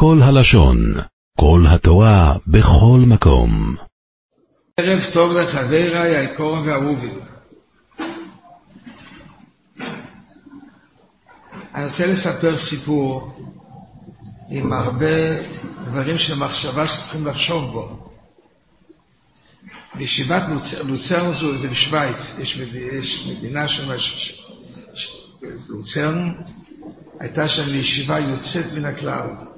כל הלשון, כל התורה, בכל מקום. ערב טוב לחבריי היקורים והאהובים. אני רוצה לספר סיפור עם הרבה דברים של מחשבה שצריכים לחשוב בו. בישיבת לוצרן זו, זה בשוויץ, יש, יש מדינה שם, לוצרן, הייתה שם ישיבה יוצאת מן הכלל.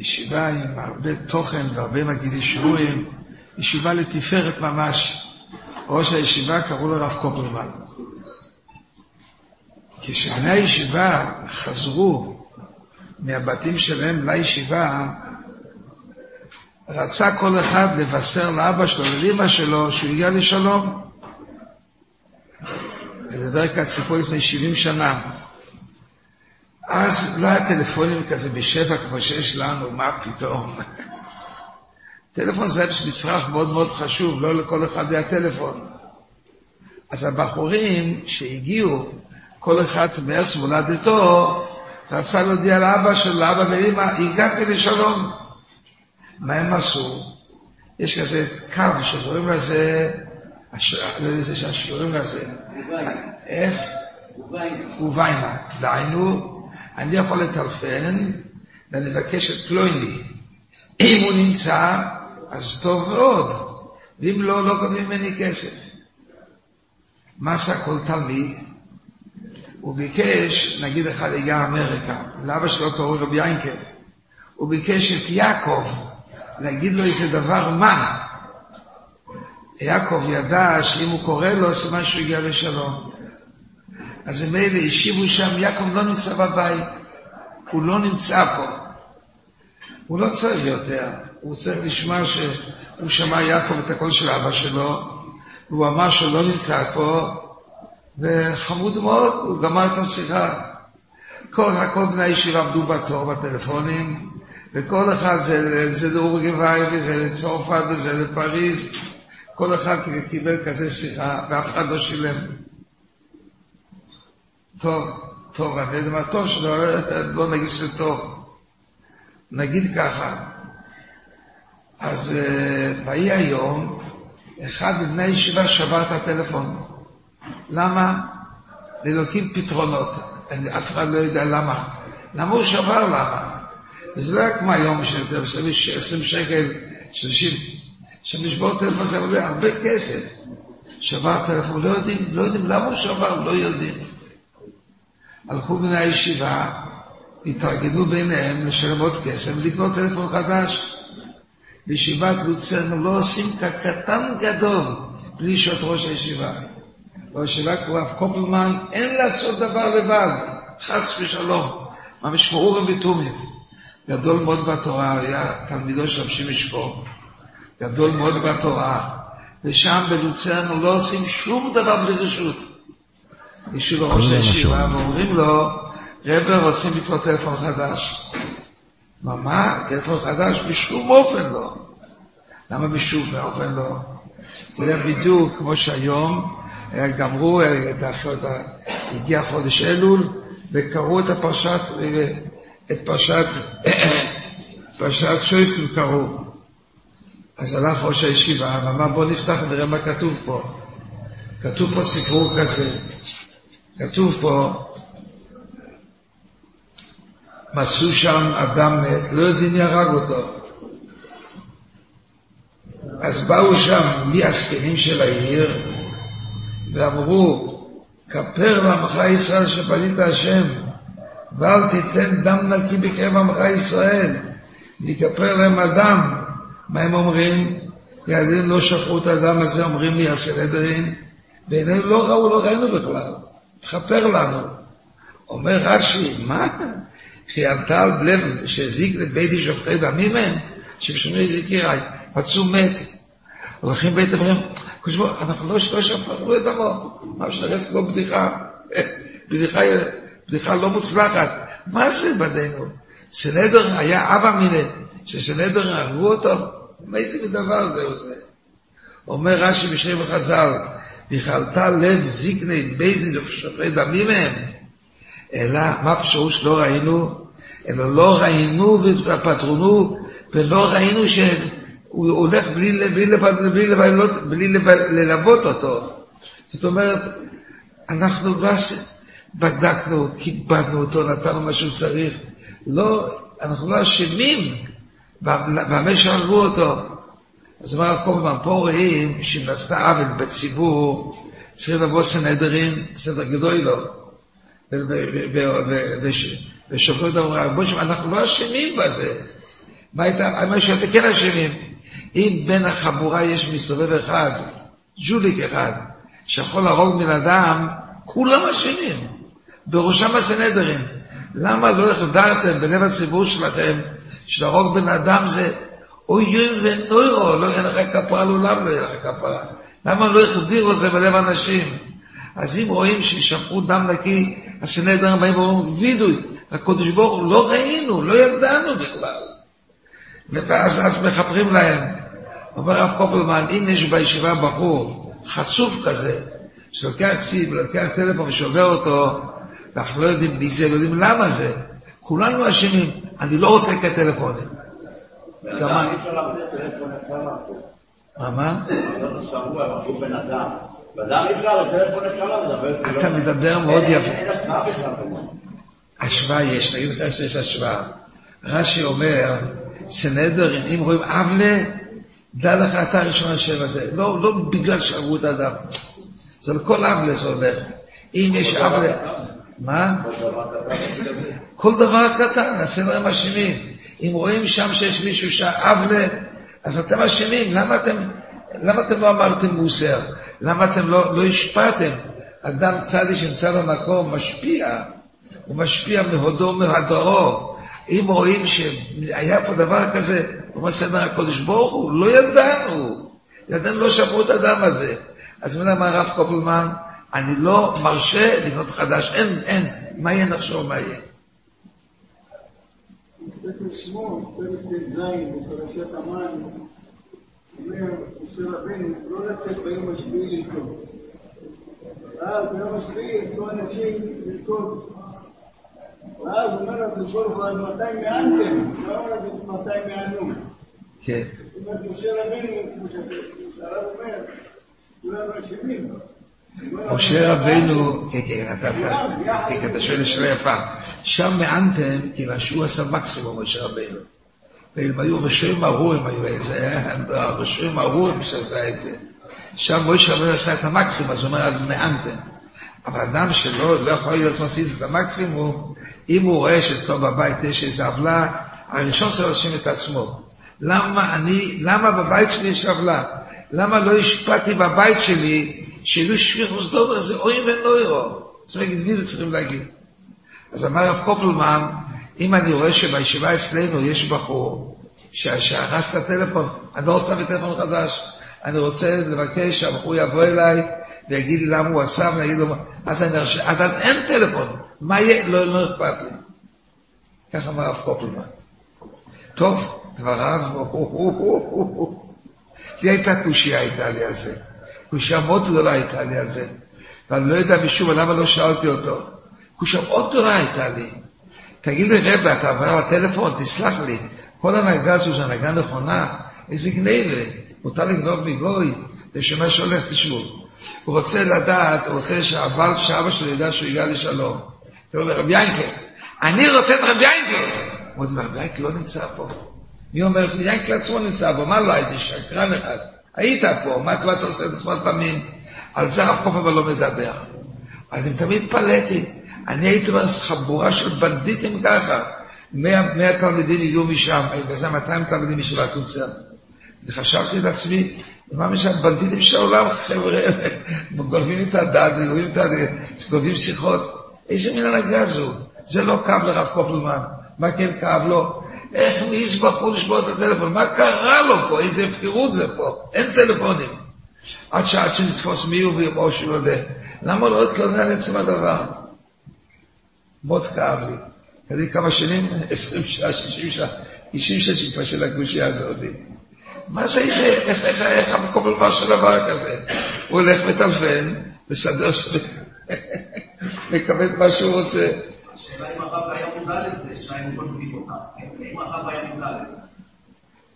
ישיבה עם הרבה תוכן והרבה מגידי שבויים, ישיבה לתפארת ממש. ראש הישיבה קראו לו רב קופלמן. כשבני הישיבה חזרו מהבתים שלהם לישיבה, רצה כל אחד לבשר לאבא שלו ולאמא שלו שהוא הגיע לשלום. ובדרך כלל סיפור לפני 70 שנה. אז לא היה טלפונים כזה בשבע כמו שיש לנו, מה פתאום? טלפון זה מצרך מאוד מאוד חשוב, לא לכל אחד היה טלפון. אז הבחורים שהגיעו, כל אחד מארץ מולדתו, רצה להודיע לאבא של לאבא ואמא, הגעתי לשלום. מה הם עשו? יש כזה קו שקוראים לזה, לא יודע איזה שקוראים לזה, איך? וביינה. דהיינו, אני יכול לטלפן ואני מבקש את פלויני. אם הוא נמצא, אז טוב מאוד, ואם לא, לא גובים ממני כסף. מה עשה כל תלמיד? הוא ביקש, נגיד אחד הגיע אמריקה, לאבא שלו קראו רבי ינקל, הוא ביקש את יעקב להגיד לו איזה דבר מה. יעקב ידע שאם הוא קורא לו, סימן שהוא הגיע לשלום. אז הם אלה השיבו שם, יעקב לא נמצא בבית, הוא לא נמצא פה. הוא לא צריך יותר, הוא צריך לשמוע שהוא שמע יעקב את הקול של אבא שלו, והוא אמר שהוא לא נמצא פה, וחמוד מאוד, הוא גמר את השיחה. כל, כל בני הישיבה עמדו בתור בטלפונים, וכל אחד זה, זה לאורגוואי וזה לצרפת וזה לפריז, כל אחד קיבל כזה שיחה ואף אחד לא שילם. טוב, טוב, אני יודע מה טוב שלא, בוא נגיד שזה טוב. נגיד ככה, אז ויהי היום, אחד מבני הישיבה שבר את הטלפון. למה? לאלוקים פתרונות. אף אחד לא יודע למה. למה הוא שבר? למה? וזה לא היה כמו היום שיותר, משלמים 20 שקל, 30, שמשבור טלפון זה הרבה כסף. שבר טלפון, לא יודעים, לא יודעים למה הוא שבר, לא יודעים. הלכו בני הישיבה, התארגנו ביניהם לשלם עוד כסף ולקנות טלפון חדש. בישיבת לוצרנו לא עושים כקטן גדול בלי שעות ראש הישיבה. בישיבה קורא רב קופלמן, אין לעשות דבר לבד, חס ושלום. מה משמעו רבי תומי. גדול מאוד בתורה, היה תלמידו של רבי משפור. גדול מאוד בתורה, ושם בלוצרנו לא עושים שום דבר בלי רשות. ניגשו לראש הישיבה ואומרים לו, רבר רוצים לקנות טלפון חדש. מה, מה? טלפון חדש? בשום אופן לא. למה בשום אופן לא? זה היה בדיוק כמו שהיום גמרו, הגיע חודש אלול, וקראו את הפרשת, את פרשת, פרשת שויפים קראו. אז הלך ראש הישיבה ואמר בוא נפתח ונראה מה כתוב פה. כתוב פה סיפור כזה, כתוב פה, מצאו שם אדם מת, לא יודעים מי הרג אותו. אז באו שם מי הזקנים של העיר ואמרו, כפר לעמך ישראל שפנית השם, ואל תיתן דם נקי בקרב עמך ישראל, ויכפר להם הדם. מה הם אומרים? ילדים לא שפכו את הדם הזה, אומרים לי הסנהדרין, ועינינו לא ראו, לא ראינו בכלל. תכפר לנו. אומר רש"י, מה? חיינתה על בלב שהזיק לבית שופכי דמים הם? שבשמי יקיריי, מצאו מת. הולכים בית אומרים, חושבו, אנחנו לא, לא שפכנו את דמו. מה שנרץ כמו בדיחה, בדיחה, בדיחה לא מוצלחת. מה זה בנינו? סנדר היה אבא מיני, שסנדר הרגו אותו? איזה דבר זה? אומר רש"י בשם חז"ל, ויכלתה לב זיקני בייזני ושופרי דמים מהם. אלא, מה פשוט שלא ראינו? אלא לא ראינו ופטרונו, ולא ראינו שהוא הולך בלי, בלי, בלי, בלי, בלי ללוות אותו. זאת אומרת, אנחנו לא בדקנו, כיבדנו אותו, נתנו מה שהוא צריך. לא, אנחנו לא אשמים במה שהרגו אותו. אז אומר הרב קופמן, פה רואים שאם נעשתה עוול בציבור, צריכים לבוא סנהדרין, סדר גדול לו, ושופטים את המורה, אנחנו לא אשמים בזה. מה הייתה, מה שאתם כן אשמים. אם בין החבורה יש מסתובב אחד, ג'וליק אחד, שיכול להרוג בן אדם, כולם אשמים. בראשם הסנהדרין. למה לא החדרתם בלב הציבור שלכם שלהרוג בן אדם זה אויון ונוירו, לא יהיה לך כפרה, לעולם לא יהיה לך כפרה. למה לא החדירו את זה בלב אנשים? אז אם רואים ששפכו דם נקי, הסנהדרין באים ואומרים, וידוי, הקדוש ברוך הוא, לא ראינו, לא ידענו בכלל. ואז אז מכפרים להם. אומר הרב קופלמן, אם יש בישיבה בחור חצוף כזה, שלוקח ציב, לוקח טלפון ושובר אותו, ואנחנו לא יודעים מי זה, לא יודעים למה זה. כולנו אשמים, אני לא רוצה לקרוא טלפונים. גם מה? מה, מה? אתה מדבר מאוד יפה. השוואה יש, נגיד לך שיש השוואה. רש"י אומר, סנהדרין, אם רואים אבלה, דע לך אתה הראשון השם הזה. לא, לא בגלל שהרגו את האדם. זה לכל אבלה זה אומר. אם יש אבלה... מה? כל דבר קטן, הסדר אשמים. אם רואים שם שיש מישהו שאבלה, אז אתם אשמים. למה אתם, למה אתם לא אמרתם מוסר? למה אתם לא, לא השפעתם? אדם צדי שנמצא במקום משפיע, הוא משפיע מהודו ומהדרו. אם רואים שהיה פה דבר כזה, הוא אומר סדר הקודש ברוך הוא, לא ידענו. ידענו לא שברו את הדם הזה. אז מן אמר הרב קופלמן, אני לא מרשה לבנות חדש, אין, אין, מה יהיה נחשוב מה יהיה. בספר שמות, פרק ט"ז, בפרשת המן, אומר משה רבנו, לא לצאת ביום השביעי ללכוד. ואז ביום השביעי יצאו אנשים ללכוד. ואז אומר הקדוש ברוך הוא, עד מתי מענתם? לא אומר עד מתי מענו. כן. זאת אומרת, משה רבנו, כמו שהרב אומר, כולנו אשמים. משה רבנו, כן, כן, אתה שואל שאלה יפה, שם מענתם, כיוון שהוא עשה מקסימום, משה רבנו. והם היו רשועים ארורים, היו זה היה רשועים ארורים שעשה את זה. שם משה רבנו עשה את המקסימום, אז הוא אומר, מענתם. אבל אדם שלא לא יכול להיות לעצמו את המקסימום, אם הוא רואה שאצלו בבית יש איזו עוולה, הראשון צריך להאשים את עצמו. למה אני, למה בבית שלי יש עוולה? למה לא השפעתי בבית שלי שיהיו שפיכוס דובר, זה אוי ונוירו. להגיד, מי צריכים להגיד? אז אמר הרב קופלמן, אם אני רואה שבישיבה אצלנו יש בחור שהרס את הטלפון, אני לא רוצה בטלפון חדש, אני רוצה לבקש שהבחור יבוא אליי ויגיד לי למה הוא עשה, ואני אגיד לו, אז אני ארשה, עד אז אין טלפון, מה יהיה? לא, לא אכפת לי. ככה אמר הרב קופלמן. טוב, דבריו, לי הייתה קושייה הייתה לי על זה. קושייה מאוד גדולה הייתה לי על זה. ואני לא יודע משום מה, למה לא שאלתי אותו. קושייה מאוד גדולה הייתה לי. תגיד לי, רבי, אתה עבר לטלפון, תסלח לי, כל הנהגה הזו זו הנהגה נכונה, איזה גניבה, מותר לגנוב מגוי, זה שמה שהולך תשבו. הוא רוצה לדעת, הוא רוצה שהבעל, שאבא שלו ידע שהוא הגע לשלום. הוא אומר, רבי ינקל, אני רוצה את רבי ינקל. הוא אומר, רבי ינקל לא נמצא פה. מי אומר, ינקל עצמו נמצא פה, מה לא הייתי שקרן אחד. היית פה, מה אתה עושה את עצמך תמים? על זה אף פעם לא מדבר. אז אם תמיד התפלאתי, אני הייתי חבורה של בנדיטים ככה. מאה תלמידים הגיעו משם, וזה 200 תלמידים מישיבת עוצר. וחשבתי לעצמי, מה משם, בנדיטים של העולם, חבר'ה, גונבים את הדת, גונבים שיחות. איזה מין הנהגה זו? זה לא כאב לרב קופלמן. מה כן כאב לו? איך מעז בחור לשבור את הטלפון? מה קרה לו פה? איזה הפקרות זה פה? אין טלפונים. עד שעד שנתפוס מי הוא ויאמר שהוא לא יודע. למה לא התכוון על עצם הדבר? מאוד כאב לי. תראי כמה שנים? עשרים שעה, שישים שעה, שישים שעה שכבר של הגושייה הזאת. מה זה איזה, איך, איך, איך המקום לומר של דבר כזה? הוא הולך מטלפן, מסדר, מקבל מה שהוא רוצה. השאלה אם הרב היה מודע לזה.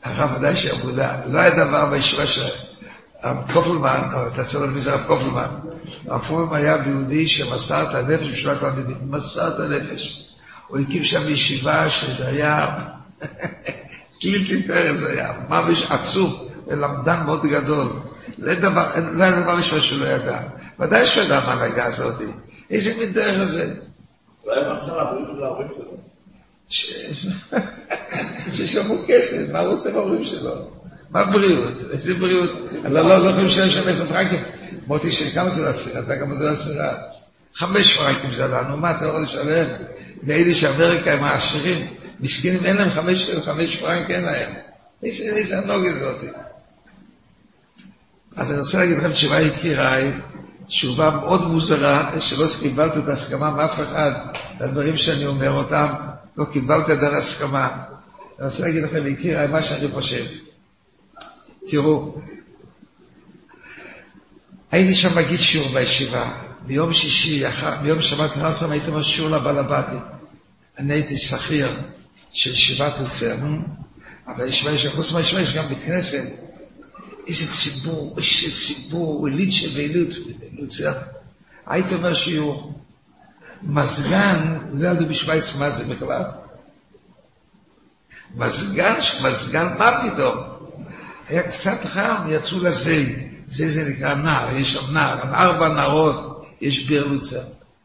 הרב ודאי שהיה מודע, לא היה דבר בישיבה של הרב קופלמן, או אתה צריך לדעת מי זה הרב קופלמן, הרב פרומן היה ביהודי שמסר את הנפש בשביל התלמידים, מסר את הנפש. הוא הקים שם ישיבה שזה היה, קיל תפארת זה היה, ממש עצום, ולמדן מאוד גדול. לא היה דבר ראשון שלא ידע. ודאי שהוא ידע מה הנהגה הזאת. איזה מין דרך זה? ששמעו כסף, מה רוצה בהורים שלו? מה בריאות? איזה בריאות? לא, לא, לא יכולים לשלם שם עשר פרנקים. מוטי, כמה זה לעשירה? אתה כמה זה לעשירה? חמש פרנקים זה לנו, מה אתה יכול לשלם? ואלה שאמריקה הם העשירים, מסכנים, אין להם חמש, חמש פרנק, אין להם. איזה הנוגת זאת. אז אני רוצה להגיד לכם תשובה יקיריי, תשובה מאוד מוזרה, שלא קיבלת את ההסכמה מאף אחד לדברים שאני אומר אותם, לא קיבלת את ההסכמה. אני רוצה להגיד לכם יקיריי מה שאני חושב. תראו, הייתי שם מגיד שיעור בישיבה, ביום שישי, ביום שבת רצון הייתי אומר שיעור לבעל הבתים. אני הייתי שכיר של שיבת לוצרן, אבל יש, חוץ מהישיבה יש גם בית כנסת. איזה ציבור, איזה ציבור, אליצ'ה ואליט לוצרן. הייתי אומר שיעור. מזגן, לא ידעו בשוויץ מה זה בכלל. מזגן, מזגן, מה פתאום? היה קצת חם, יצאו לזה. זה זה נקרא נער, יש שם נער, ארבע נערות יש ברלוצר.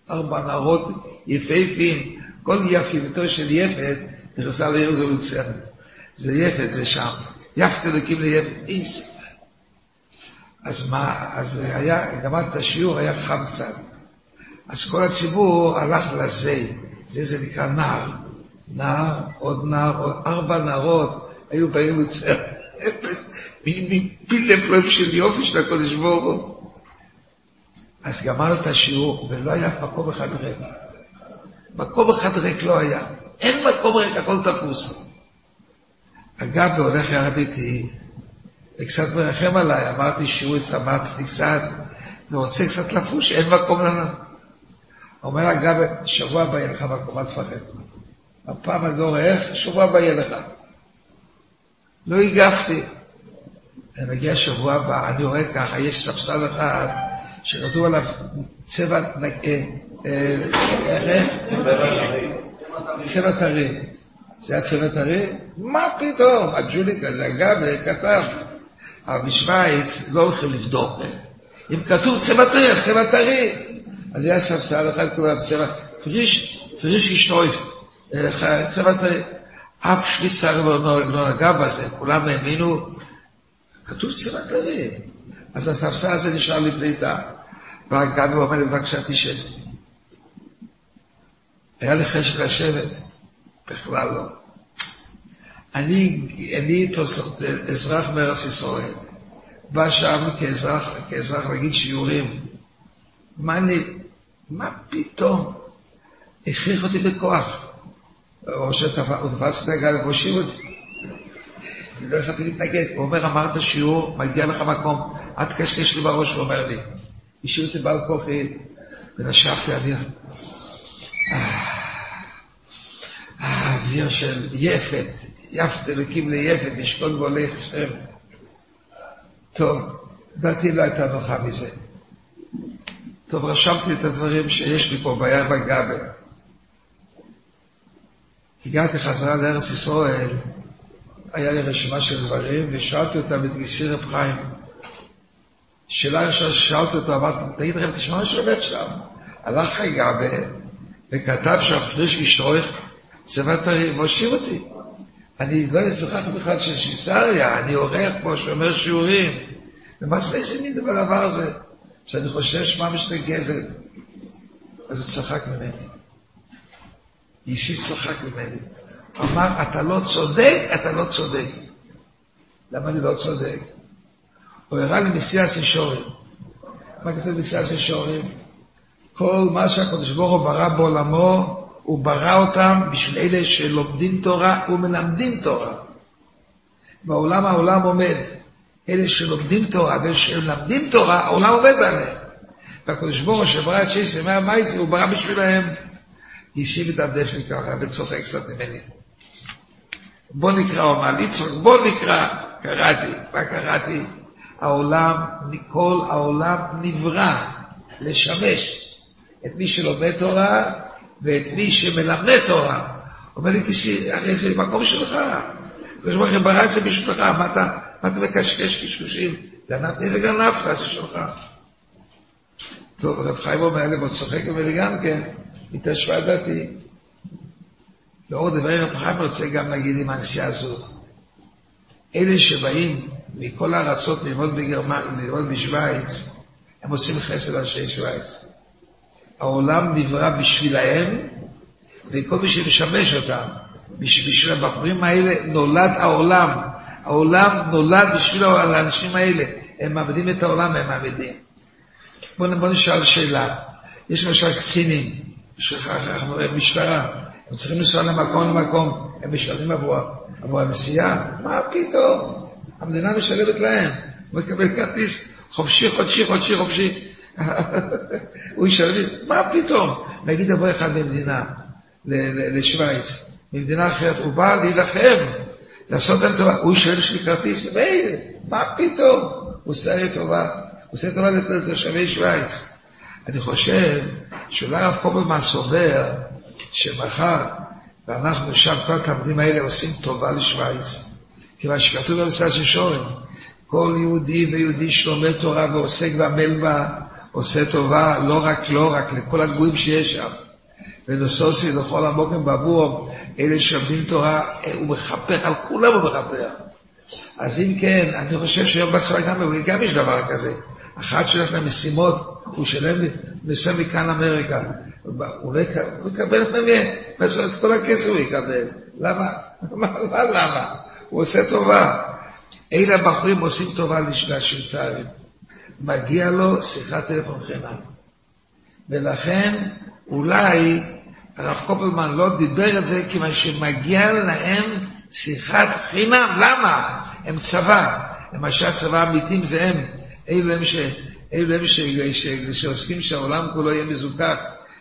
ארבע נערות יפהפים, כל יפיפתו של יפת נכנסה לעיר זה לוצר. זה יפת, זה שם. יפת אלוקים ליפת, איש. אז מה, אז היה, גמרת את השיעור, היה חם קצת. אז כל הציבור הלך לזה, זה זה נקרא נער. נער, עוד נער, עוד ארבע נערות היו בעיר לוצר. מפילפלם של יופי של הקודש ברוך הוא. אז גמרנו את השיעור, ולא היה אף מקום אחד ריק. מקום אחד ריק לא היה. אין מקום ריק, הכל תפוס. אגב, והולך ירד איתי, וקצת מרחם עליי, אמרתי שיעור הצטמצתי קצת, ורוצה קצת לפוש, אין מקום לנו. אומר אגב, שבוע הבא יהיה לך מקום, אל תפחד. הפעם אני לא רואה איך, שבוע הבא יהיה לך. לא הגבתי. אני מגיע שבוע הבא, אני רואה ככה, יש ספסל אחד שכתוב עליו צבע נקה, איך? צבע טרי. זה היה צבע טרי? מה פתאום? הג'וליק הזה, אגב, כתב. אבל בשוויץ לא הולכים לבדוק. אם כתוב צבע טרי, אז צבע טרי. אז היה ספסל אחד עליו צבע, frisch, frisch gestrichen, צבע טרי. אף שווייצר לא נגע בזה, כולם האמינו, כתוב צבע טרי. אז הספסל הזה נשאר לי בלי אדם. והגבי אומר לי, בבקשה תשב. היה לי חשק לשבת, בכלל לא. אני, אני אזרח מארץ ישראל, בא שם כאזרח, כאזרח להגיד שיעורים. מה אני, מה פתאום? הכריח אותי בכוח. או שהוא תפס את הגל והושיב אותי. אני לא יכולתי להתנגד. הוא אומר, אמרת שיעור, מגיע לך מקום, אל תקשקש לי בראש, הוא אומר לי. השאיר אותי בעל כוחי, ונשכתי אוויר. האוויר של יפת, יפת אלוקים ליפת, ישכון והולך שם. טוב, דעתי לא הייתה נוחה מזה. טוב, רשמתי את הדברים שיש לי פה בים הגבי. הגעתי חזרה לארץ ישראל, היה לי רשימה של דברים, ושאלתי אותם את גיסי רב חיים. שאלה ראשונה ששאלתי אותו, אמרתי, תגיד לכם, תשמע מה שעובד שם. הלך חי גבה, וכתב שם פריש גשטרויך, צבע טרי, והושיב אותי. אני לא אזרח בכלל של שוויצריה, אני עורך פה, שומר שיעורים. ומה זה איזה מין בדבר הזה? שאני חושב שמה משנה גזל. אז הוא צחק ממני. אישי צחק ממני. אמר, אתה לא צודק, אתה לא צודק. למה אני לא צודק? הוא הראה לי מסיעת סישורים. מה כתוב מסיעת סישורים? כל מה שהקדוש ברוך הוא ברא בעולמו, הוא ברא אותם בשביל אלה שלומדים תורה ומלמדים תורה. בעולם העולם עומד. אלה שלומדים תורה ואלה שמלמדים תורה, העולם עומד עליהם. והקדוש ברוך הוא שברא את שיש ימי המייסי, הוא ברא בשבילהם. השיב את הדפן ככה וצוחק קצת ממני. בוא נקרא, הוא אמר לי, צחוק, בוא נקרא. קראתי, מה קראתי? העולם, כל העולם נברא לשמש את מי שלומד תורה ואת מי שמלמד תורה. אומר לי, כיסי, הרי זה מקום שלך. הקדוש ברוך הוא ברא את זה בשבילך, מה אתה, מה אתה מקשקש קשקושים? גנבת, איזה גנבת, זה שלך. טוב, רב חיים אומר לי, בוא צוחק ממני גם כן, התשווה דעתי. לאור דברי רב חיים רוצה גם להגיד עם הנסיעה הזו. אלה שבאים מכל הארצות ללמוד בגרמניה, ללמוד בשוויץ, הם עושים חסד על אנשי שוויץ. העולם נברא בשבילהם, וכל מי שמשמש אותם, בשביל הבחורים האלה נולד העולם. העולם נולד בשביל האנשים האלה. הם מעבדים את העולם, הם מעבדים. בואו בוא נשאל שאלה. יש למשל קצינים, יש משטרה, הם צריכים לנסוע למקום למקום, הם משלמים עבור, עבור הנסיעה? מה פתאום? המדינה משלמת להם. הוא מקבל כרטיס חופשי, חודשי, חודשי, חופשי. הוא ישלם, מה פתאום? נגיד עבור אחד ממדינה, לשוויץ, ממדינה אחרת, הוא בא להילחם, לעשות להם טובה, הוא ישלם בשביל כרטיס, מאיר, מה פתאום? הוא עושה לי טובה, הוא עושה טובה לתושבי שוויץ. אני חושב שאולי הרב קובלמן סובר שמחר, ואנחנו שם, כל התלמידים האלה עושים טובה לשוויץ, כיוון שכתוב במסע של שורים, כל יהודי ויהודי שלומד תורה ועוסק ועמל בה, עושה טובה לא רק לא רק לכל הגויים שיש שם. ונוסוסי לכל המוקם בעבור אלה שלומדים תורה, הוא מכפר על כולם הוא מכפר. אז אם כן, אני חושב שהיום בצבא גם, גם יש דבר כזה. אחת שהולך למשימות, הוא שלם, נוסע מכאן אמריקה. הוא לא יקבל ממנו, את כל הכסף הוא יקבל. למה? מה למה? הוא עושה טובה. אלה הבחורים עושים טובה לשוויצרים. מגיע לו שיחת טלפון חינם. ולכן אולי הרב קופלמן לא דיבר את זה כיוון שמגיע להם שיחת חינם. למה? הם צבא. למשל הצבא האמיתיים זה הם. אלו הם, ש... אלו הם ש... ש... שעוסקים שהעולם כולו יהיה מזוכח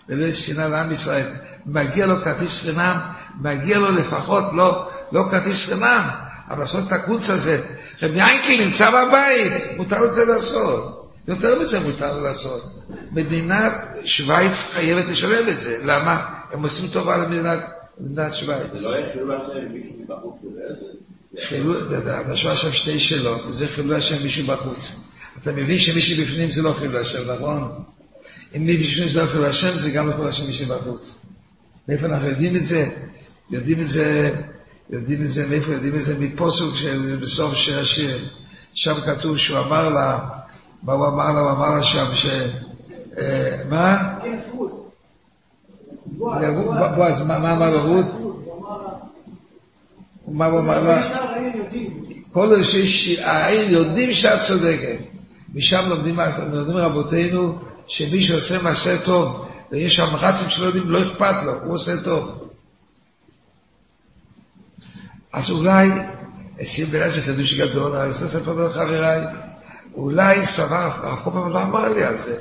ולא שנאה לעם ישראל. מגיע לו כרטיס חינם, מגיע לו לפחות לא, לא כרטיס חינם, אבל לעשות את הקונץ הזה. רבי ינקל נמצא בבית, מותר את זה לעשות. יותר מזה מותר לו לעשות. מדינת שווייץ חייבת לשלם את זה. למה? הם עושים טובה למדינת שווייץ. זה לא יהיה חילול השם מישהו מבחוץ חילול, אתה שם שתי שאלות, אם זה חילול השם מישהו בחוץ. אתה מבין שמי בפנים זה לא חילול השם, נכון? אם מי בפנים זה לא חילול השם, זה גם לא חילול השם מישהו בחוץ. מאיפה אנחנו יודעים את זה? יודעים את זה, יודעים את זה, מאיפה יודעים את זה? מפוסוק בסוף שיר השיר. שם כתוב שהוא אמר לה, מה הוא אמר לה? הוא אמר לה שם ש... אה, מה? בועז, מה אמר לו רות? מה הוא אמר לה? כל אנשי העין יודעים שאת צודקת. משם לומדים, רבותינו שמי שעושה מעשה טוב ויש שם רצים שלא יודעים, לא אכפת לו, הוא עושה טוב. אז אולי, שים בנס חידוש גדול, אני לספר לך חבריי, אולי סבר הרב קופלמן לא אמר לי על זה,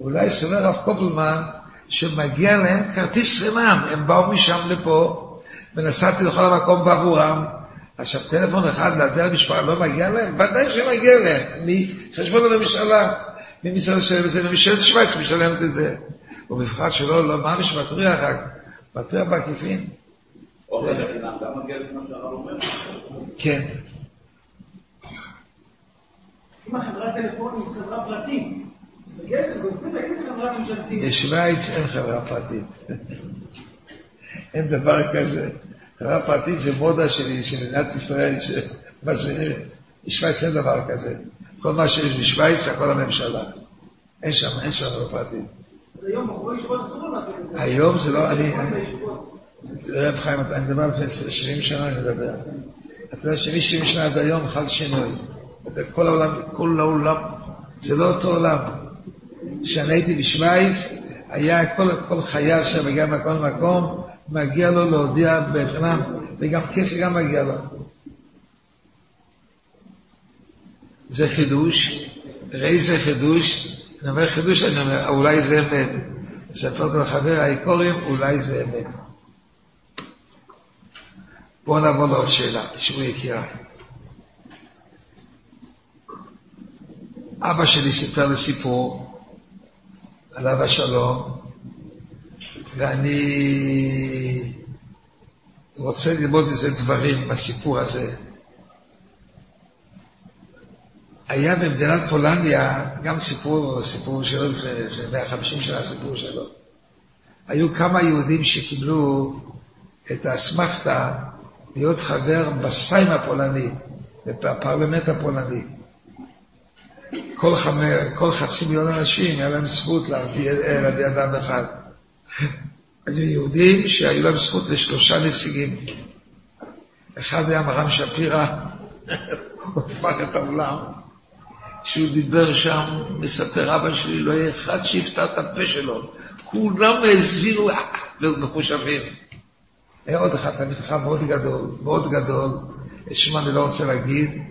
אולי סבר הרב קופלמן שמגיע להם כרטיס חינם, הם באו משם לפה, ונסעתי לכל המקום בעבורם, עכשיו טלפון אחד לידי המשפחה לא מגיע להם? ודאי שמגיע להם, מחשבון הממשלה, ממשרד שלם את זה, וממשלת שווייץ משלמת את זה. ובפחד שלא, לא, מה מי שמטריח רק, מטריח בעקיפין. כן. אם החברה טלפונית היא חברה פרטית, בשוויץ אין חברה פרטית. אין דבר כזה. חברה פרטית זה מודה של מדינת ישראל שמזמינים, בשוויץ אין דבר כזה. כל מה שיש בשוויץ זה הכל הממשלה. אין שם, אין שם חברה פרטית. היום זה לא, אני, רב חיים, אני מדבר על 70 שנה, אני מדבר. אתה יודע שמ-70 שנה עד היום חל שינוי. כל העולם, כל העולם, זה לא אותו עולם. כשאני הייתי בשוויץ, היה כל, כל חייל שמגיע ממקום למקום, מגיע לו להודיע בחינם, וגם כסף גם מגיע לו. זה חידוש, ראי זה חידוש, אני אומר חידוש, אני אומר, אולי זה אמת. לספר אותו לחבר העיקורים, אולי זה אמת. בואו נעבור לעוד שאלה, תשמעו יקיריי. אבא שלי סיפר לי סיפור, עליו השלום, ואני רוצה ללמוד מזה דברים בסיפור הזה. היה במדינת פולניה גם סיפור, סיפור שלו, של 150 שנה סיפור שלו. היו כמה יהודים שקיבלו את האסמכתה להיות חבר בסיים הפולני, בפרלמנט הפולני. כל, חמר, כל חצי מיליון אנשים היה להם זכות להביא, להביא אדם אחד. היו יהודים שהיו להם זכות לשלושה נציגים. אחד היה מרם שפירא, הוא הפך את העולם. כשהוא דיבר שם, מספר אבא שלי, לא היה אחד שיפתח את הפה שלו. כולם האזינו מחושבים. היה עוד אחד, תלמיד חכם מאוד גדול, מאוד גדול, את שמו אני לא רוצה להגיד.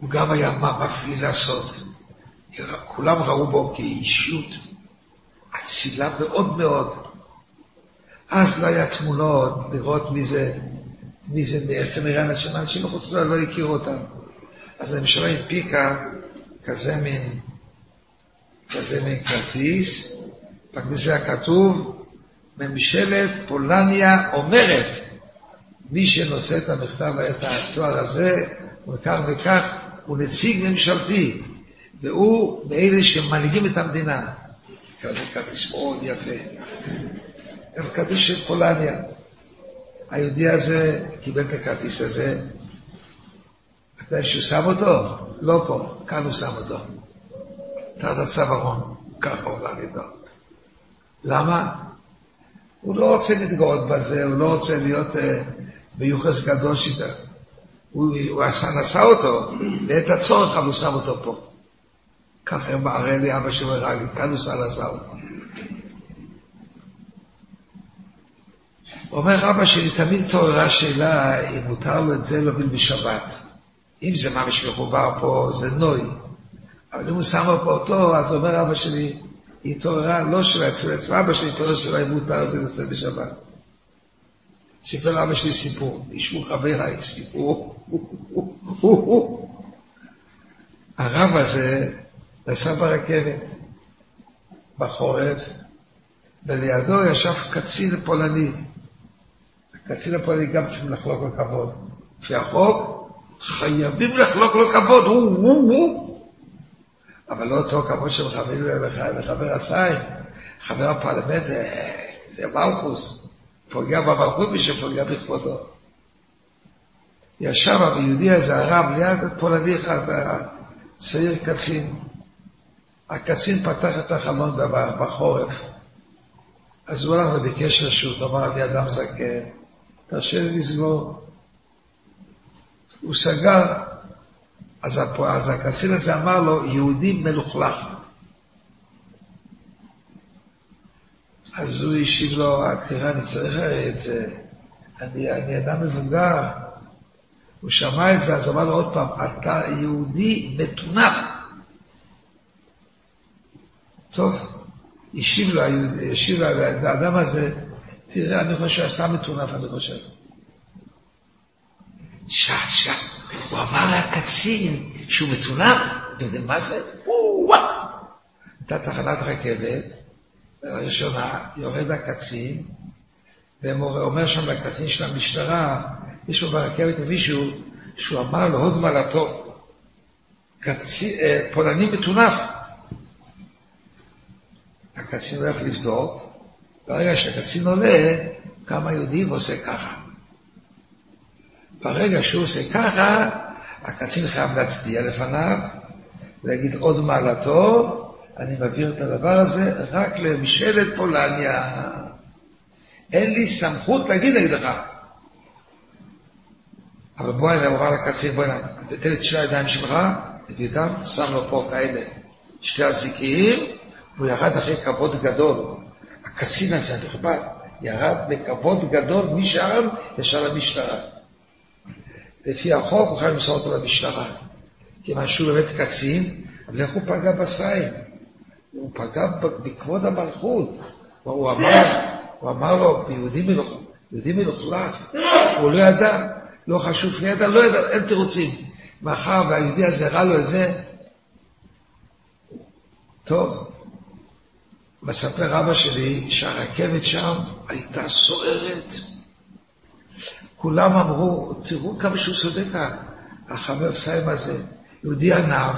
הוא גם היה מפליא לעשות. כולם ראו בו כאישות אצילה מאוד מאוד. אז לא היה תמונות לראות מי זה, מי זה, איך נראה אנשים, אנשים מחוץ לו לא הכירו אותם. אז הממשלה הנפיקה כזה מין, כזה מין כרטיס, בכניסה היה כתוב, ממשלת פולניה אומרת, מי שנושא את המכתב, את התואר הזה, וכך וכך, הוא נציג ממשלתי, והוא מאלה שמנהיגים את המדינה. כזה כרטיס מאוד יפה. כרטיס של פולניה. היהודי הזה קיבל את הכרטיס הזה, אתה יודע שהוא שם אותו? לא פה, כאן הוא שם אותו. תחת הצווארון, ככה הוא הולך איתו. למה? הוא לא רוצה להתגאות בזה, הוא לא רוצה להיות uh, ביוחס גדול שזה... הוא, עשה, נשא אותו, לעת הצורך, הוא שם אותו פה. ככה מראה לי אבא שלו הראה לי, כאן הוא נשא אותו. אומר אבא שלי, תמיד התעוררה שאלה אם מותר לו את זה להוביל בשבת. אם זה ממש מחובר פה, זה נוי. אבל אם הוא שם פה אותו, אז אומר אבא שלי, היא התעוררה לא של אצל, אצל אבא שלי התעוררה שלא אם מותר זה לצאת בשבת. סיפר לאבא שלי סיפור, ישבו חבריי, סיפור. הרב הזה נסע ברכבת בחורף, ולידו ישב קצין פולני. הקצין הפולני גם צריכים לחלוק לו כבוד. לפי החוק, חייבים לחלוק לו כבוד, הוא, הוא, הוא. אבל לא אותו כבוד של חבר לחבר הסיים. חבר הפרלמנט זה מלכוס. פוגע במלכות מי שפוגע בכבודו. ישב היהודי הזה, הרב, ליד פולני אחד, צעיר קצין. הקצין פתח את החלון בחורף. אז הוא הלך וביקש רשות, אמר לי אדם זקן, תרשה לי לסגור. הוא סגר, אז, אז הקצין הזה אמר לו, יהודי מלוכלך. אז הוא השיב לו, תראה, אני צריך את זה, אני, אני אדם מבוגר. הוא שמע את זה, אז הוא אמר לו עוד פעם, אתה יהודי מטונף. טוב, השיב לו, השיב לו האדם הזה, תראה, אני חושב שאתה מטונף, אני חושב. שעה, שעה. הוא אמר לקצין שהוא מטונף, אתם יודעים מה זה? וואו! הייתה תחנת רכבת, הראשונה, יורד הקצין, ואומר שם לקצין של המשטרה, יש לו ברכבת מישהו שהוא אמר לו הוד מעלתו, אה, פולני מטונף. הקצין הולך לבדוק, ברגע שהקצין עולה, כמה יהודים עושה ככה. ברגע שהוא עושה ככה, הקצין חייב להצדיע לפניו, להגיד עוד מעלתו, אני מעביר את הדבר הזה רק למשאלת פולניה. אין לי סמכות להגיד נגדך. אבל בוא הנה, הוא אמר לקצין, בוא הנה, תתן את שתי הידיים שלך, תביא אותם, שם לו פה כאלה שתי הזיקים, והוא ירד אחרי כבוד גדול. הקצין הזה הנכבד ירד בכבוד גדול משם ישר למשטרה. לפי החוק הוא חייב למסור אותו למשטרה. כיוון שהוא באמת קצין, אבל איך הוא פגע בסיים? הוא פגע בכבוד המלכות. הוא אמר, הוא אמר לו, ביהודי מלוכלך, יהודי מלוכלך, הוא לא ידע, לא חשוב, ידע, לא ידע, אין תירוצים. מאחר והיהודי הזה הראה לו את זה, טוב, מספר אבא שלי שהרכבת שם הייתה סוערת. כולם אמרו, תראו כמה שהוא צודק, החבר סיים הזה, יהודי ענב,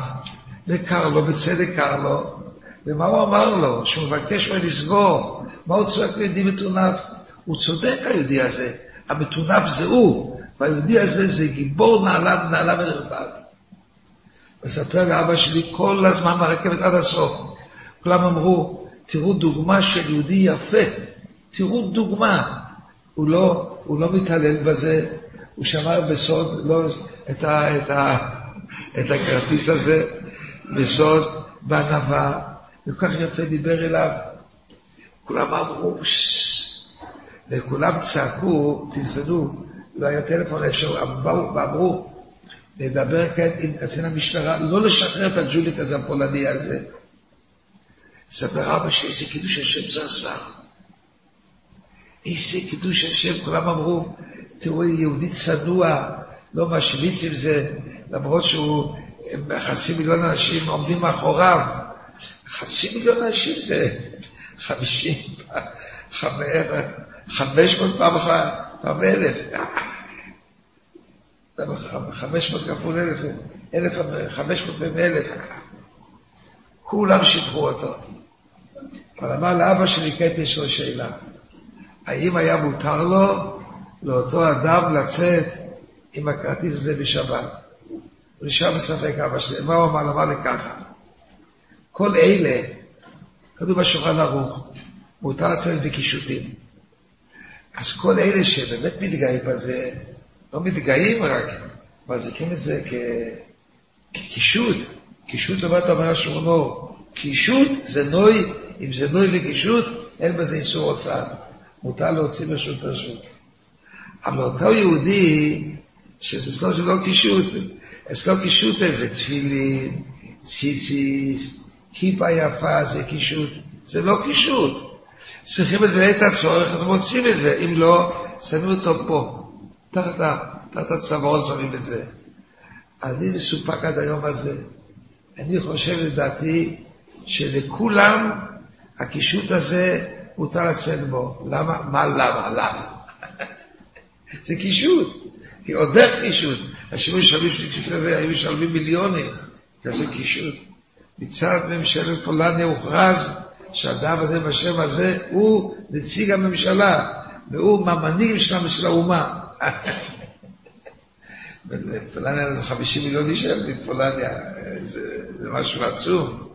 וקר לו, בצדק קר לו, ומה הוא אמר לו? שהוא מבקש ממנו לסגור. מה הוא צועק ליהודי מטונף? הוא צודק היהודי הזה, המטונף זה הוא, והיהודי הזה זה גיבור נעלה ונעלה ונרפד. מספר לאבא שלי כל הזמן ברכבת עד הסוף. כולם אמרו, תראו דוגמה של יהודי יפה, תראו דוגמה. הוא לא, הוא לא מתעלל בזה, הוא שמר בסוד לא, את, ה, את, ה, את הכרטיס הזה, בסוד, בענווה, וכל כך יפה דיבר אליו. כולם אמרו, וכולם צעקו, טלפנו, לא היה טלפון אפשר, באו ואמרו, לדבר כעת עם קצין המשטרה, לא לשחרר את הג'וליק הזה, הפולני הזה. ספר אבא שלי, איזה קידוש השם זה עשה. איזה קידוש השם, כולם אמרו, תראו, יהודי צנוע, לא משמיץ עם זה, למרות שהוא, חצי מיליון אנשים עומדים מאחוריו. חצי מיליון אנשים זה חמישים, חמש מאות פעם אחת, פעם אלף. חמש מאות כפול אלף, אלף, חמש מאות מאלף. כולם שיבחו אותו. אבל אמר לאבא שלי, קטע יש לו שאלה. האם היה מותר לו, לאותו אדם, לצאת עם הכרטיס הזה בשבת? הוא נשאר בספק אבא שלי. מה הוא אמר? אמר לי ככה. כל אלה, כתוב בשולחן ערוך, מותר לצאת בקישוטים. אז כל אלה שבאמת מתגאים בזה, לא מתגאים רק, מחזיקים את זה כקישוט. קישוט למה אתה אומר השורנו? קישוט זה נוי, אם זה נוי וקישוט, אין בזה איסור הוצאה. מותר להוציא רשות רשות. אבל אותו יהודי, שאצלו זה לא קישוט, אצלו קישוט זה תפילין, ציציס, כיפה יפה זה קישוט. זה לא קישוט. צריכים לזה את הצורך, אז מוצאים את זה. אם לא, שמים אותו פה. תחת הצוואר שמים את זה. אני מסופק עד היום הזה. אני חושב לדעתי שלכולם הקישוט הזה מותר לצאת בו. למה? מה למה? למה? זה קישוט. כי עוד איך קישוט. השימוש של קישוט הזה היו משלמים מיליונים. כזה קישוט. מצד ממשלת פולניה הוכרז שהאדם הזה בשם הזה הוא נציג הממשלה, והוא המנהיג של האומה. פולניה זה 50 מיליון איש בפולניה, זה, זה משהו עצום.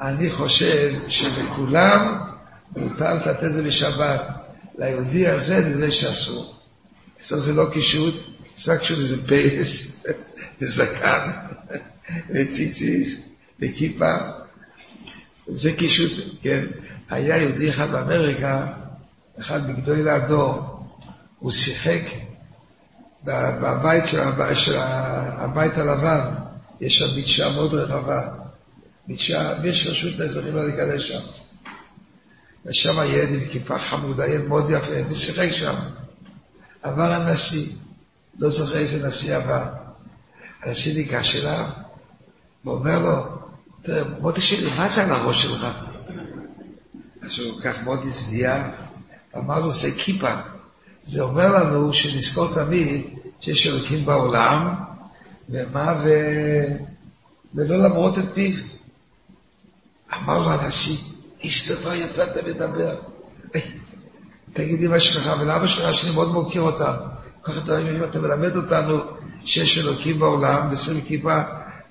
אני חושב שלכולם מותר לתת את זה בשבת. ליהודי הזה נדמה שאסור. אצלו זה לא קישוט, זה קישוט זה פייס, זה זקן, וציציס. בכיפה, זה קישוט, כן. היה יהודי אחד באמריקה, אחד מגדולי הדור, הוא שיחק בבית של, של הבית הלבן, יש שם מדשאה מאוד רחבה, מדשאה, יש רשות לאזרחים לא להיכנס שם. ושם ילד עם כיפה חמודה, ילד מאוד יפה, ושיחק שם. עבר הנשיא, לא זוכר איזה נשיא עבר. הנשיא ניגש אליו, ואומר לו, תראה, מוטי שלי, מה זה על הראש שלך? אז הוא כך מאוד הצדיע, אמר לו, זה כיפה. זה אומר לנו שנזכור תמיד שיש אלוקים בעולם, ומה, ו... ולא למרות את פיו. אמר לו הנשיא, איש דבר יפה אתה מדבר. תגיד אמא שלך ולאבא שלך שאני מאוד מוקיר אותם. ככה אתה, אם אתה מלמד אותנו שיש אלוקים בעולם, ושמים כיפה,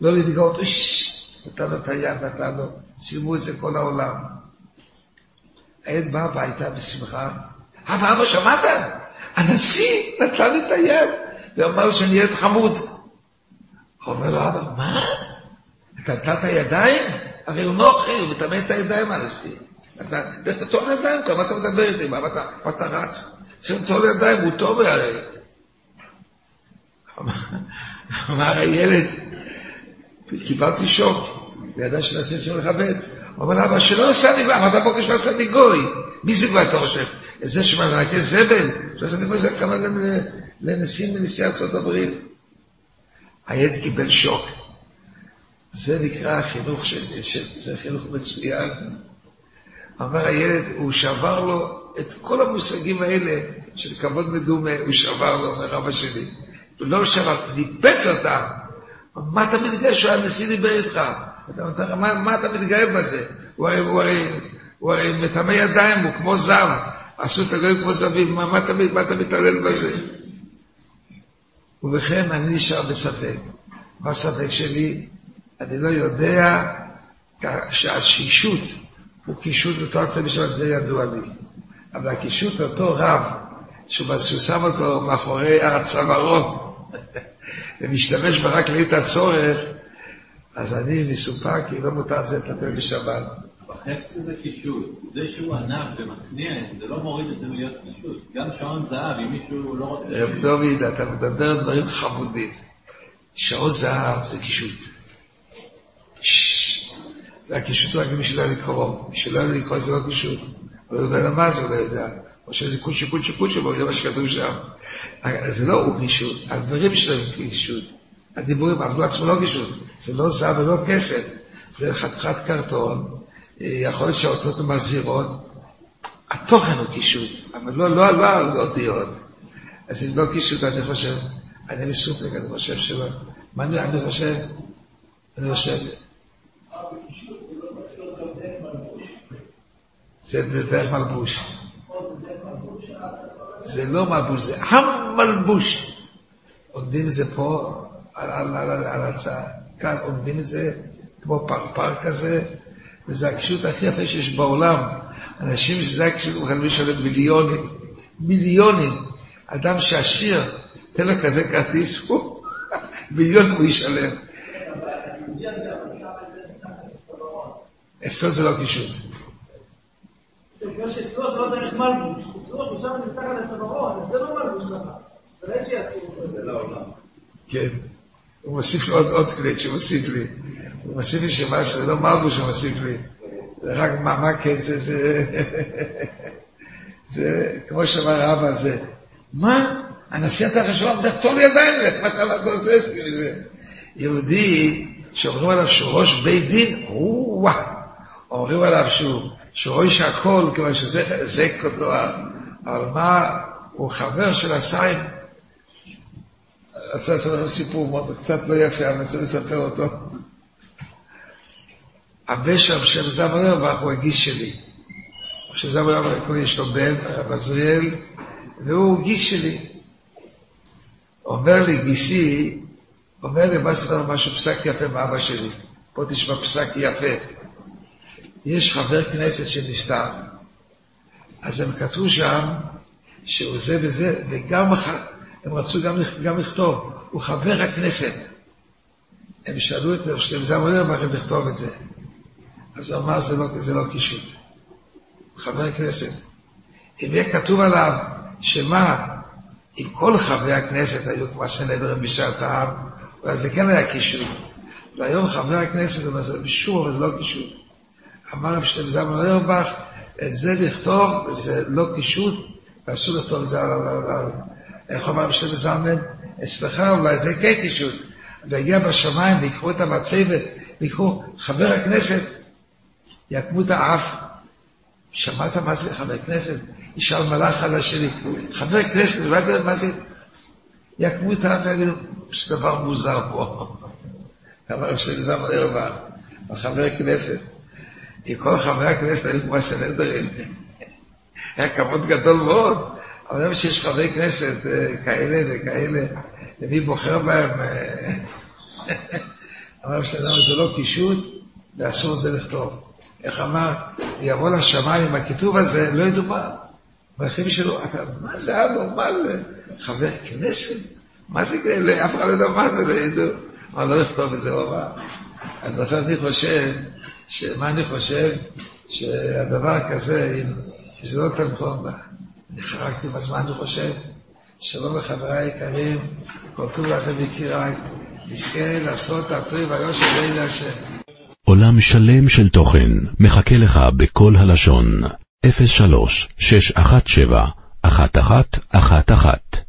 לא להתגאות, נתן לו את היד, נתן לו, צילמו את זה כל העולם. הילד בא הביתה בשמחה, אבא, אבא, שמעת? הנשיא נתן את היד, ואמר לו שאני ילד חמוד. אומר לו, אבא, מה? אתה נתת ידיים? הרי הוא נוחי, הוא מטמא את הידיים, הנשיא. אתה טוען ידיים, מה אתה מדבר איתי? מה אתה רץ? צריכים לטעון ידיים, הוא טוב הרי. אמר הילד, קיבלתי שוק, וידע שנעשה שם לכבד. הוא אומר לאבא שלא עשה ניגוי, אמרת בוקר שלא עשה ניגוי. מי זה כבר אתה חושב? זה שמנהגי זבל, שלא עשה ניגוי, זה כמה לנשיא מנשיא ארצות הברית. הילד קיבל שוק. זה נקרא חינוך של, של זה חינוך מצוין. אמר הילד, הוא שבר לו את כל המושגים האלה של כבוד מדומה, הוא שבר לו, אומר אבא שלי. הוא לא שבר, ניפץ אותם. מה אתה מתגאה שהוא הנשיא דיבר איתך? מה, מה אתה מתגאה בזה? הוא הרי, הוא הרי, הוא הרי מטמא ידיים, הוא כמו זב. עשו את הגויים כמו זבים, מה, מה, אתה, מה אתה מתעלל בזה? ובכן, אני נשאר בספק. מה הספק שלי? אני לא יודע שהשישות הוא קישוט בתור צמי שבת, זה ידוע לי. אבל הקישוט לאותו רב, שהוא שם אותו מאחורי הצווארון, ומשתמש בה רק לעת הצורך, אז אני מסופק כי לא מותר לזה לטפל בשבת. בחפץ זה קישוט. זה שהוא ענב ומצניע, זה לא מוריד את זה להיות קישוט. גם שעון זהב, אם מישהו לא רוצה... רב דוד, אתה מדבר דברים חמודים. שעון זהב זה קישוט. זה הקישוט רק למי שלא היה לקרוא. מי שלא היה לקרוא זה לא קישוט. הוא לא יודע מה זה, הוא לא יודע. או שזה קודשי קודשי קודשי, זה מה שכתוב שם. זה לא הוא קישוט, הדברים שלו הם קישוט. הדיבורים, הוא עצמו לא קישוט. זה לא זהב ולא כסף. זה חתיכת קרטון, יכול להיות שהאותות מזהירות. התוכן הוא קישוט, אבל לא, לא, לא, לא אותיות. אז אם לא קישוט, אני חושב, אני מסופק, אני חושב שלא. מה אני, אני חושב? אני חושב... זה דרך מלבוש. זה לא מלבוש, זה המלבוש. עומדים את זה פה על, על, על, על, על הצעה, כאן עומדים את זה כמו פרפר כזה, וזה הקישוט הכי יפה שיש בעולם. אנשים שזה הוא יכולים לשלם מיליונים, מיליונים. אדם שעשיר, תן לו כזה כרטיס, מיליון הוא ישלם. אצלו זה לא קישוט. בגלל שאצלו זה לא דרך מלבוש, זה לא מלבוש לך. זה לא כן. הוא מוסיף לי עוד, עוד קליט שמוסיף לי. הוא מוסיף לי שמה שזה לא מלבוש שהוא מוסיף לי. זה רק מה, מה כן, זה, זה, זה, כמו שאמר אבא, זה, מה? הנשיא אתה חשוב, לי ידיים לך, מה אתה עושה עסקי מזה? יהודי שאומרים עליו שהוא ראש בית דין, וואו, אומרים עליו שהוא, שהוא ראש הכל, כיוון שזה זה כותו, אבל מה, הוא חבר של הסיים. רוצה לספר לכם סיפור קצת לא יפה, אני רוצה לספר אותו. הבשם שם זמר ירבך הוא הגיס שלי. שם זמר ירבך יש לו בן, בזריאל, והוא גיס שלי. אומר לי גיסי, אומר לי, בא לספר משהו פסק יפה מאבא שלי. פה תשמע פסק יפה. יש חבר כנסת שנפטר, אז הם כתבו שם שהוא זה וזה, וגם הם רצו גם, גם לכתוב, הוא חבר הכנסת. הם שאלו את שלם זמר מה הם לכתוב את זה. אז הוא אמר, זה לא, זה לא קישוט. חבר כנסת. אם יהיה כתוב עליו, שמה, אם כל חברי הכנסת היו כמו הסנהדרין בשעתם, אז זה כן היה קישוט. והיום חבר הכנסת אומר, זה בשום אבל זה לא קישוט. אמר רב שלם זלמן אוירבך, את זה לכתוב, זה לא קישוט, ואסור לכתוב את זה על... איך אמר רב שלם זלמן? אצלך אולי זה כן קישוט. ויגיע בשמיים ויקחו את המצבת, ויקחו חבר הכנסת, יעקמו את האף. שמעת מה זה חבר כנסת? ישאל מלאך על השני. חבר כנסת, לא יודע מה זה? יעקמו את האף ויגידו, יש דבר מוזר פה. אמר רב שלם זלמן אוירבך, החבר כנסת. כי כל חברי הכנסת היו כמו הסנדרים. היה כבוד גדול מאוד. אבל היום שיש חברי כנסת כאלה וכאלה, ומי בוחר בהם? אמר שלנו זה לא קישוט, ואסור זה לכתוב. איך אמר, יבוא לשמיים הכיתוב הזה, לא ידעו מה. והאחים שלו, מה זה אבו, מה זה? חבר כנסת? מה זה כאלה? אף אחד לא יודע מה זה, לא ידעו. אבל לא לכתוב את זה, הוא אמר. אז לכן אני חושב, מה אני חושב? שהדבר כזה, אם זה לא תנחום בה. אני חרקתי בזמן, אני חושב, שלום לחבריי היקרים, כל טוב לכם יקיריי, נזכה לעשות הטוב והיושר ואלה השם. עולם שלם של תוכן מחכה לך בכל הלשון, 03 617 1111